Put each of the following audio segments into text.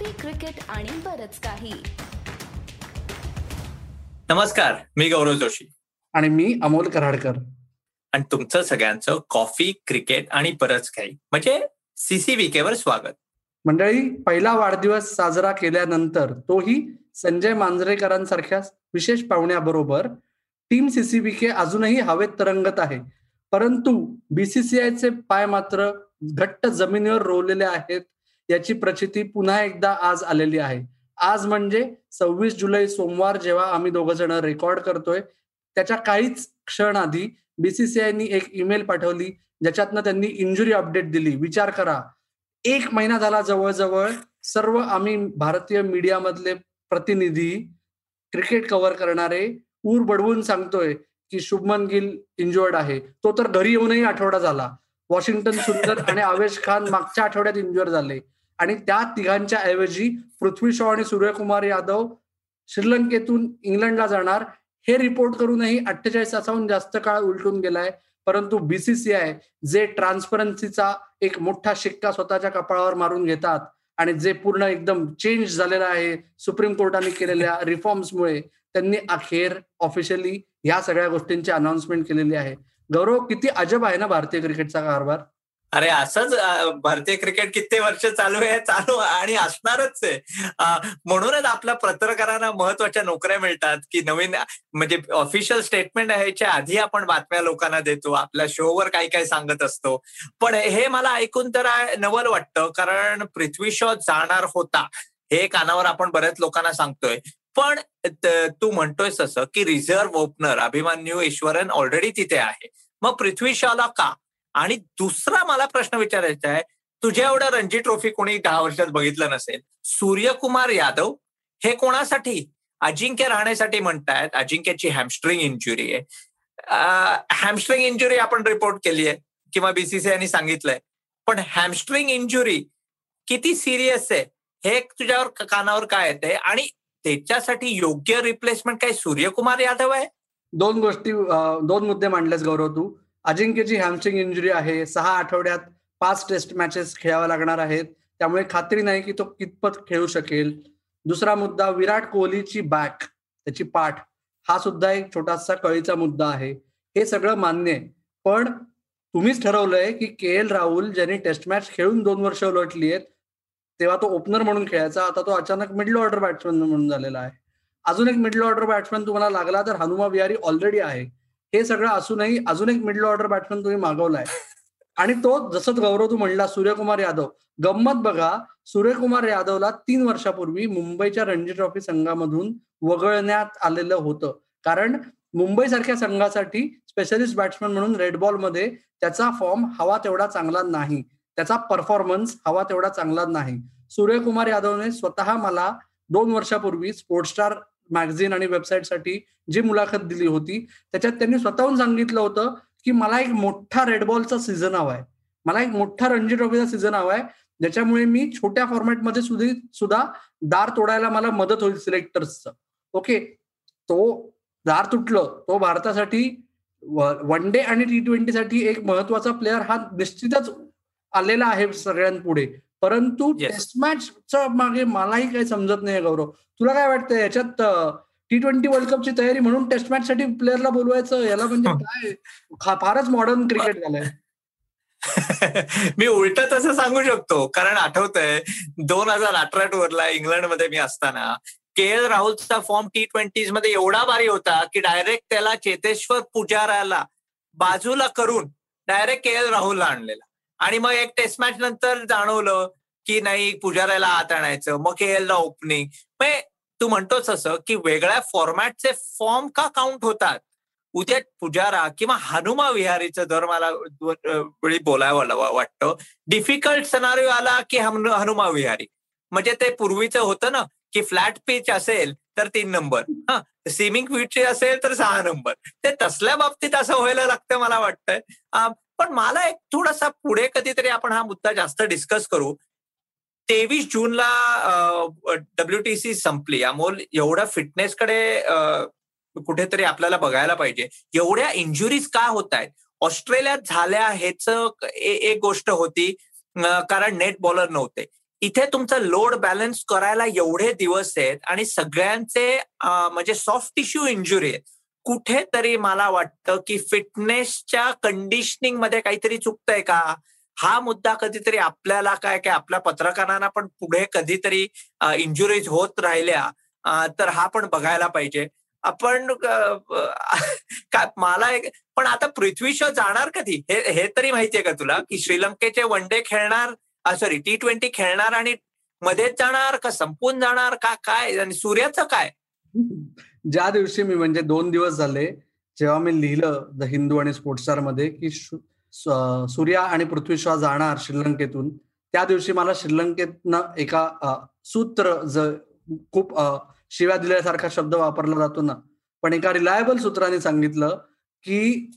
Coffee cricket आणि बरच काही. नमस्कार मी गौरव जोशी. आणि मी अमोल कराडकर. आणि तुमचं सगळ्यांचं कॉफी क्रिकेट आणि बरंच काही. म्हणजे सीसीव्हीकेवर स्वागत. मंडळी पहिला वाढदिवस साजरा केल्यानंतर तोही संजय मांजरेकरांसारख्या विशेष पाहुण्याबरोबर टीम सीसीबीके अजूनही हवेत तरंगत आहे. परंतु बीसीसीआयचे पाय मात्र घट्ट जमिनीवर रोवलेले आहेत. याची प्रचिती पुन्हा एकदा आज आलेली आहे. आज म्हणजे सव्वीस जुलै सोमवार जेव्हा आम्ही दोघ जण रेकॉर्ड करतोय त्याच्या काहीच क्षण आधी बीसीसीआयनी एक ईमेल पाठवली ज्याच्यातनं त्यांनी इंजुरी अपडेट दिली. विचार करा. एक महिना झाला जवळजवळ सर्व आम्ही भारतीय मीडियामधले प्रतिनिधी क्रिकेट कव्हर करणारे ऊर बडवून सांगतोय की शुभमन गिल इंजुअर्ड आहे. तो तर घरी येऊनही आठवडा झाला. वॉशिंग्टन सुंदर आणि आवेश खान मागच्या आठवड्यात इंजुअर झाले. आणि त्या तिघांच्या ऐवजी पृथ्वी शॉ आणि सूर्यकुमार यादव श्रीलंकेतून इंग्लंडला जाणार. हे रिपोर्ट करूनही अठ्ठेचाळीस तासाहून जास्त काळ उलटून गेलाय. परंतु बीसीसीआय जे ट्रान्सपरन्सीचा एक मोठा शिक्का स्वतःच्या कपाळावर मारून घेतात आणि जे पूर्ण एकदम चेंज झालेलं आहे सुप्रीम कोर्टाने केलेल्या रिफॉर्म्समुळे त्यांनी अखेर ऑफिशियली या सगळ्या गोष्टींची अनाउन्समेंट केलेली आहे. गौरव किती अजब आहे ना भारतीय क्रिकेटचा कारभार? अरे असंच भारतीय क्रिकेट किती वर्ष चालू आहे चालू आणि असणारच आहे. म्हणूनच आपल्या पत्रकारांना महत्त्वाच्या नोकऱ्या मिळतात की नवीन म्हणजे ऑफिशियल स्टेटमेंट ह्याच्या आधी आपण बातम्या लोकांना देतो आपल्या शोवर काही काही सांगत असतो. पण हे मला ऐकून तर नवल वाटतं कारण पृथ्वी शॉ जाणार होता हे कानावर आपण बऱ्याच लोकांना सांगतोय. पण तू म्हणतोयस असं की reserve opener Abhimanyu Easwaran already तिथे आहे. मग पृथ्वी शॉला का? आणि दुसरा मला प्रश्न विचारायचा आहे तुझ्या एवढं रणजी ट्रॉफी कोणी दहा वर्षात बघितलं नसेल सूर्यकुमार यादव हे कोणासाठी? अजिंक्य राहण्यासाठी म्हणतायत अजिंक्यची हॅमस्ट्रिंग इंजुरी आहे. हॅमस्ट्रिंग इंजुरी आपण रिपोर्ट केली आहे किंवा बीसीसीआयने सांगितलंय. पण हॅमस्ट्रिंग इंजुरी किती सिरियस आहे हे तुझ्यावर कानावर काय येते आणि त्याच्यासाठी योग्य रिप्लेसमेंट काय सूर्यकुमार यादव आहे? दोन गोष्टी दोन मुद्दे मांडलेस गौरव तू. अजिंक्यची हॅमस्ट्रिंग इंजुरी आहे. सहा आठवड्यात पाच टेस्ट मॅचेस खेळाव्या लागणार आहेत. त्यामुळे खात्री नाही की तो कितपत खेळू शकेल. दुसरा मुद्दा विराट कोहलीची बॅक त्याची पाठ. हा सुद्धा एक छोटासा कळीचा मुद्दा आहे. हे सगळं मान्य आहे. पण तुम्हीच ठरवलंय की के एल राहुल ज्यांनी टेस्ट मॅच खेळून दोन वर्ष उलटली आहेत तेव्हा तो ओपनर म्हणून खेळायचा. आता तो अचानक मिडल ऑर्डर बॅट्समॅन म्हणून झालेला आहे. अजून एक मिडल ऑर्डर बॅट्समॅन तुम्हाला लागला तर हनुमा विहारी ऑलरेडी आहे. हे सगळं असूनही अजून एक मिडल ऑर्डर बॅट्समॅन तुम्ही मागवलाय. आणि तो जसं गौरव तू म्हणला सूर्यकुमार यादव. गंमत बघा सूर्यकुमार यादवला तीन वर्षापूर्वी मुंबईच्या रणजी ट्रॉफी संघामधून वगळण्यात आलेलं होतं. कारण मुंबईसारख्या संघासाठी स्पेशलिस्ट बॅट्समॅन म्हणून रेड बॉलमध्ये त्याचा फॉर्म हवा तेवढा चांगला नाही. त्याचा परफॉर्मन्स हवा तेवढा चांगला नाही. सूर्यकुमार यादवने स्वतः मला दोन वर्षापूर्वी स्पोर्ट्स स्टार मॅगझिन आणि वेबसाईटसाठी जी मुलाखत दिली होती त्याच्यात त्यांनी स्वतःहून सांगितलं होतं की मला एक मोठा रेडबॉलचा सीझन हवा आहे. मला एक मोठा रणजी ट्रॉफीचा सीझन हवा आहे. ज्याच्यामुळे मी छोट्या फॉर्मॅटमध्ये सुद्धा दार तोडायला मला मदत होईल सिलेक्टर्सचं ओके तो दार तुटलं. तो भारतासाठी वन डे आणि टी ट्वेंटीसाठी एक महत्त्वाचा प्लेअर हा निश्चितच आलेला आहे सगळ्यांपुढे. परंतु टेस्ट मॅचच्या मागे मलाही काही समजत नाही गौरव. तुला काय वाटतं याच्यात टी ट्वेंटी वर्ल्ड कपची तयारी म्हणून टेस्ट मॅच साठी प्लेअरला बोलवायचं याला म्हणजे काय? फारच मॉडर्न क्रिकेट झालंय. मी उलट तसं सांगू शकतो कारण आठवतंय दोन हजार अठरा टूरला इंग्लंडमध्ये मी असताना के एल राहुलचा फॉर्म टी ट्वेंटीजमध्ये एवढा भारी होता की डायरेक्ट त्याला चेतेश्वर पुजाराला बाजूला करून डायरेक्ट के एल राहुलला आणलेला. आणि मग एक टेस्ट मॅच नंतर जाणवलं की नाही पुजाराला आत आणायचं. मग के एलला ओपनिंग तू म्हणतोस असं की वेगळ्या फॉर्मॅटचे फॉर्म का काउंट होतात? उद्या पुजारा किंवा हनुमा विहारीचं जर मला वेळी बोलावं वाटतं. डिफिकल्ट सनारिओ आला की हनुमा विहारी. म्हणजे ते पूर्वीचं होतं ना की फ्लॅट पिच असेल तर तीन नंबर हा स्विमिंग पिच असेल तर सहा नंबर ते तसल्या बाबतीत असं व्हायला लागतं मला वाटतंय. पण मला एक थोडासा पुढे कधीतरी आपण हा मुद्दा जास्त डिस्कस करू. तेवीस जूनला डब्ल्यूटीसी संपली. अमोल एवढ्या फिटनेसकडे कुठेतरी आपल्याला बघायला पाहिजे. एवढ्या इंजुरीज का होत आहेत ऑस्ट्रेलियात झाल्या हेच एक गोष्ट होती कारण नेट बॉलर नव्हते. इथे तुमचं लोड बॅलन्स करायला एवढे दिवस आहेत आणि सगळ्यांचे म्हणजे सॉफ्ट टिश्यू इंजुरी आहेत. कुठेतरी मला वाटतं की फिटनेसच्या कंडिशनिंगमध्ये काहीतरी चुकतंय का? हा मुद्दा कधीतरी आपल्याला काय काय आपल्या पत्रकारांना पण पुढे कधीतरी इंजुरीज होत राहिल्या तर हा पण बघायला पाहिजे. आपण काय मला एक पण आता पृथ्वी शो जाणार कधी? हे हे तरी माहितीये का तुला? की श्रीलंकेचे वन डे खेळणार सॉरी टी ट्वेंटी खेळणार आणि मध्येच जाणार का संपून जाणार का काय? आणि सूर्याचं काय? ज्या दिवशी मी म्हणजे दोन दिवस झाले जेव्हा मी लिहिलं द हिंदू आणि स्पोर्ट्स स्टारमध्ये की सूर्या आणि पृथ्वी शॉ जाणार श्रीलंकेतून त्या दिवशी मला श्रीलंकेतनं एका सूत्र ज खूप शिव्या दिल्यासारखा शब्द वापरला जातो ना पण एका रिलायबल सूत्राने सांगितलं की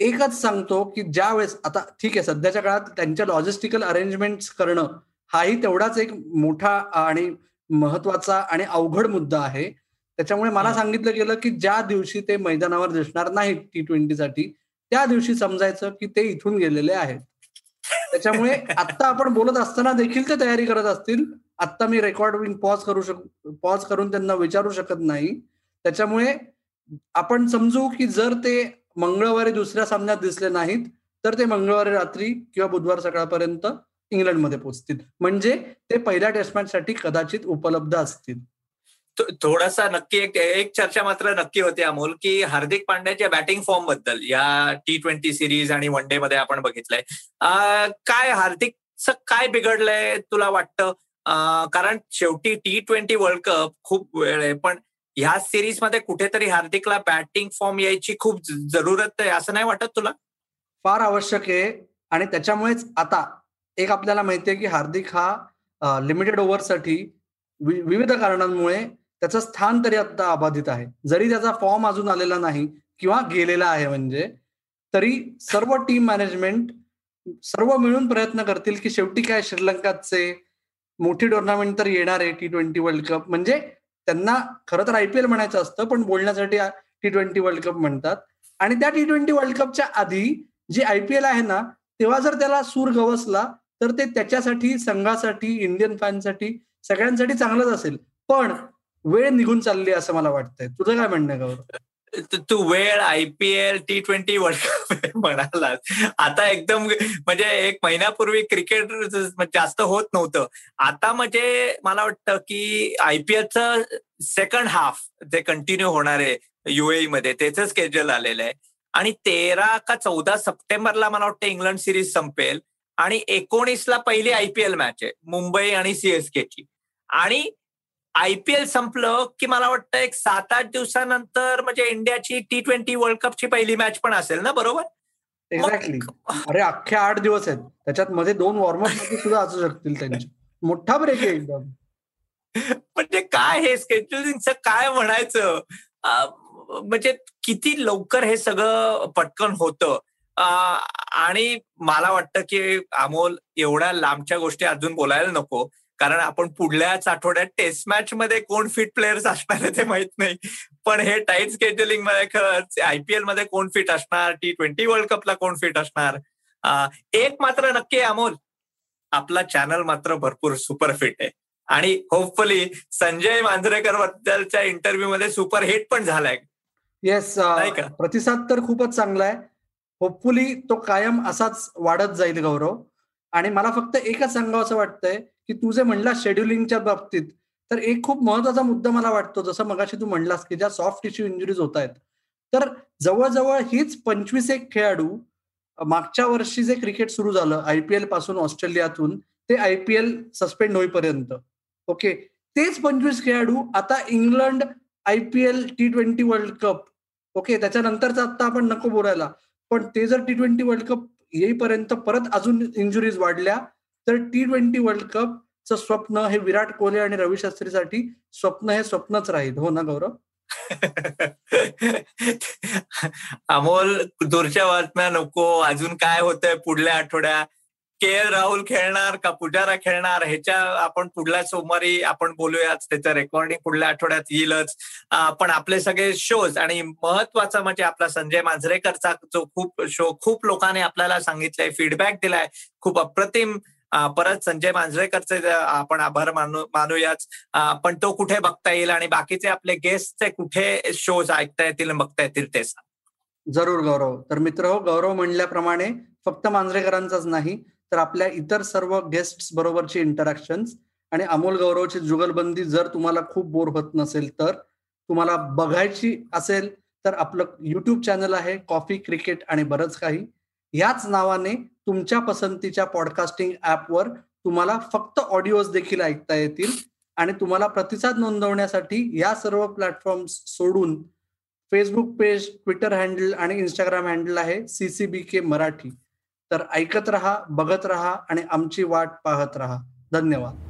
एकच सांगतो की ज्या वेळेस आता ठीक आहे सध्याच्या काळात त्यांच्या लॉजिस्टिकल अरेंजमेंट करणं हाही तेवढाच एक मोठा आणि महत्त्वाचा आणि अवघड मुद्दा आहे. त्याच्यामुळे मला सांगितलं गेलं की ज्या दिवशी ते मैदानावर दिसणार नाहीत टी ट्वेंटीसाठी त्या दिवशी समजायचं की ते इथून गेलेले आहेत. त्याच्यामुळे आता आपण बोलत असताना देखील ते तयारी करत असतील. आता मी रेकॉर्डिंग पॉज करू शक पॉज करून त्यांना विचारू शकत नाही. त्याच्यामुळे आपण समजू की जर ते मंगळवारी दुसऱ्या सामन्यात दिसले नाहीत तर ते मंगळवारी रात्री किंवा बुधवार सकाळपर्यंत इंग्लंडमध्ये पोहोचतील. म्हणजे ते पहिल्या टेस्ट मॅच साठी कदाचित उपलब्ध असतील. थोडासा नक्की एक एक चर्चा मात्र नक्की होती अमोल की हार्दिक पांड्याच्या बॅटिंग फॉर्मबद्दल या टी ट्वेंटी सिरीज आणि वन डे मध्ये आपण बघितलंय. काय हार्दिकचं काय बिघडलंय तुला वाटतं? कारण शेवटी टी ट्वेंटी वर्ल्ड कप खूप वेळ आहे पण ह्या सिरीजमध्ये कुठेतरी हार्दिकला बॅटिंग फॉर्म यायची खूप जरूरत आहे असं नाही वाटत तुला? फार आवश्यक आहे आणि त्याच्यामुळेच आता एक आपल्याला माहितीये की हार्दिक हा लिमिटेड ओव्हरसाठी विविध कारणांमुळे त्याचं स्थान तरी आता अबाधित आहे. जरी त्याचा फॉर्म अजून आलेला नाही किंवा गेलेला आहे म्हणजे तरी सर्व टीम मॅनेजमेंट सर्व मिळून प्रयत्न करतील की शेवटी काय श्रीलंकाचे मोठी टुर्नामेंट तर येणार आहे टी ट्वेंटी वर्ल्ड कप म्हणजे त्यांना खरं तर आयपीएल म्हणायचं असतं पण बोलण्यासाठी टी ट्वेंटी वर्ल्ड कप म्हणतात. आणि त्या टी ट्वेंटी वर्ल्ड कपच्या आधी जी आयपीएल आहे ना तेव्हा जर त्याला सूर गवसला तर ते त्याच्यासाठी संघासाठी इंडियन फॅनसाठी सगळ्यांसाठी चांगलंच असेल. पण वेळ निघून चालली असं मला वाटतंय. तुझं काय म्हणणं गौरव? तू वेळ IPL T twenty world cup म्हणाला आता एकदम म्हणजे एक महिन्यापूर्वी क्रिकेट जास्त होत नव्हतं. आता म्हणजे मला वाटतं की आयपीएलचं सेकंड हाफ जे कंटिन्यू होणार आहे युएई मध्ये त्याचं स्केड्युल आलेलं आहे. आणि तेरा का चौदा सप्टेंबरला मला वाटतं इंग्लंड सिरीज संपेल. आणि एकोणीसला पहिली आयपीएल मॅच आहे मुंबई आणि सीएसकेची आणि आयपीएल संपलं की मला वाटतं एक सात आठ दिवसानंतर म्हणजे इंडियाची टी ट्वेंटी वर्ल्ड कपची पहिली मॅच पण असेल ना बरोबर? एक्झॅक्टली अरे अख्खे आठ दिवस आहेत. त्याच्यात मध्ये दोन वॉर्मअप सुद्धा असू शकतील त्यांचे. मोठा ब्रेक आहे एकदम. म्हणजे काय हे स्केड्युलिंगचं काय म्हणायचं? म्हणजे किती लवकर हे सगळं पटकन होतं? आणि मला वाटतं की अमोल एवढ्या लांबच्या गोष्टी अजून बोलायला नको. कारण आपण पुढल्याच आठवड्यात टेस्ट मॅच मध्ये कोण फिट प्लेयर्स असणार आहे ते माहीत नाही. पण हे टाईट स्केड्युलिंगमध्ये खरंच आयपीएलमध्ये कोण फिट असणार? टी ट्वेंटी वर्ल्ड कपला कोण फिट असणार? एक मात्र नक्की अमोल आपला चॅनल मात्र भरपूर सुपर फिट आहे. आणि होपफुली संजय मांजरेकर बद्दलच्या इंटरव्ह्यू मध्ये सुपर हिट पण झालाय. येस प्रतिसाद तर खूपच चांगला आहे. होपफुली तो कायम असाच वाढत जाईल गौरव. आणि मला फक्त एकच सांगावं असं वाटतंय की तू जे म्हणला शेड्युलिंगच्या बाबतीत तर एक खूप महत्त्वाचा मुद्दा मला वाटतो जसं मगाशी तू म्हणलास की ज्या सॉफ्ट टिश्यू इंजुरीज होत आहेत. तर जवळजवळ हीच पंचवीस एक खेळाडू मागच्या वर्षी जे क्रिकेट सुरू झालं आयपीएलपासून ऑस्ट्रेलियातून ते आयपीएल सस्पेंड होईपर्यंत. ओके तेच पंचवीस खेळाडू आता England IPL T twenty world cup okay त्याच्यानंतरच आता आपण नको बोलायला. पण ते जर टी ट्वेंटी वर्ल्ड कप येईपर्यंत परत अजून इंजुरीज वाढल्या तर टी ट्वेंटी वर्ल्ड कपचं स्वप्न हे विराट कोहली आणि रवी शास्त्रीसाठी स्वप्न हे स्वप्नच राहील. हो ना गौरव? अमोल दूरच्या बातम्या नको. अजून काय होतंय पुढल्या आठवड्या के एल राहुल खेळणार का पुजारा खेळणार? ह्याच्या आपण पुढल्या सोमवारी आपण बोलूयाच त्याचं रेकॉर्डिंग पुढल्या आठवड्यात येईलच. पण आपले सगळे शोज आणि महत्त्वाचा म्हणजे आपला संजय मांजरेकरचा जो खूप शो खूप लोकांनी आपल्याला सांगितलंय फीडबॅक दिलाय खूप अप्रतिम परत संजय मांजरेकरचे आपण आभार मानू मानूयाच पण तो कुठे बघता येईल आणि बाकीचे आपले गेस्टचे कुठे शोज ऐकता येतील बघता येतील ते सांग. जरूर गौरव. तर मित्र हो गौरव म्हणल्याप्रमाणे फक्त मांजरेकरांचाच नाही तर आपल्या इतर सर्व गेस्ट बरोबरची इंटरॅक्शन आणि अमोल गौरवची जुगलबंदी जर तुम्हाला खूप बोर होत नसेल तर तुम्हाला बघायची असेल तर आपलं युट्यूब चॅनल आहे कॉफी क्रिकेट आणि बरंच काही. याच नावाने तुमच्या पसंतीच्या पॉडकास्टिंग ऍपवर तुम्हाला फक्त ऑडिओज देखील ऐकता येतील आणि तुम्हाला प्रतिसाद नोंदवण्यासाठी या सर्व प्लॅटफॉर्म सोडून फेसबुक पेज ट्विटर हँडल आणि इंस्टाग्राम हँडल आहे सीसीबी के मराठी. तर ऐकत रहा बघत रहा आणि आमची वाट पाहत रहा. धन्यवाद.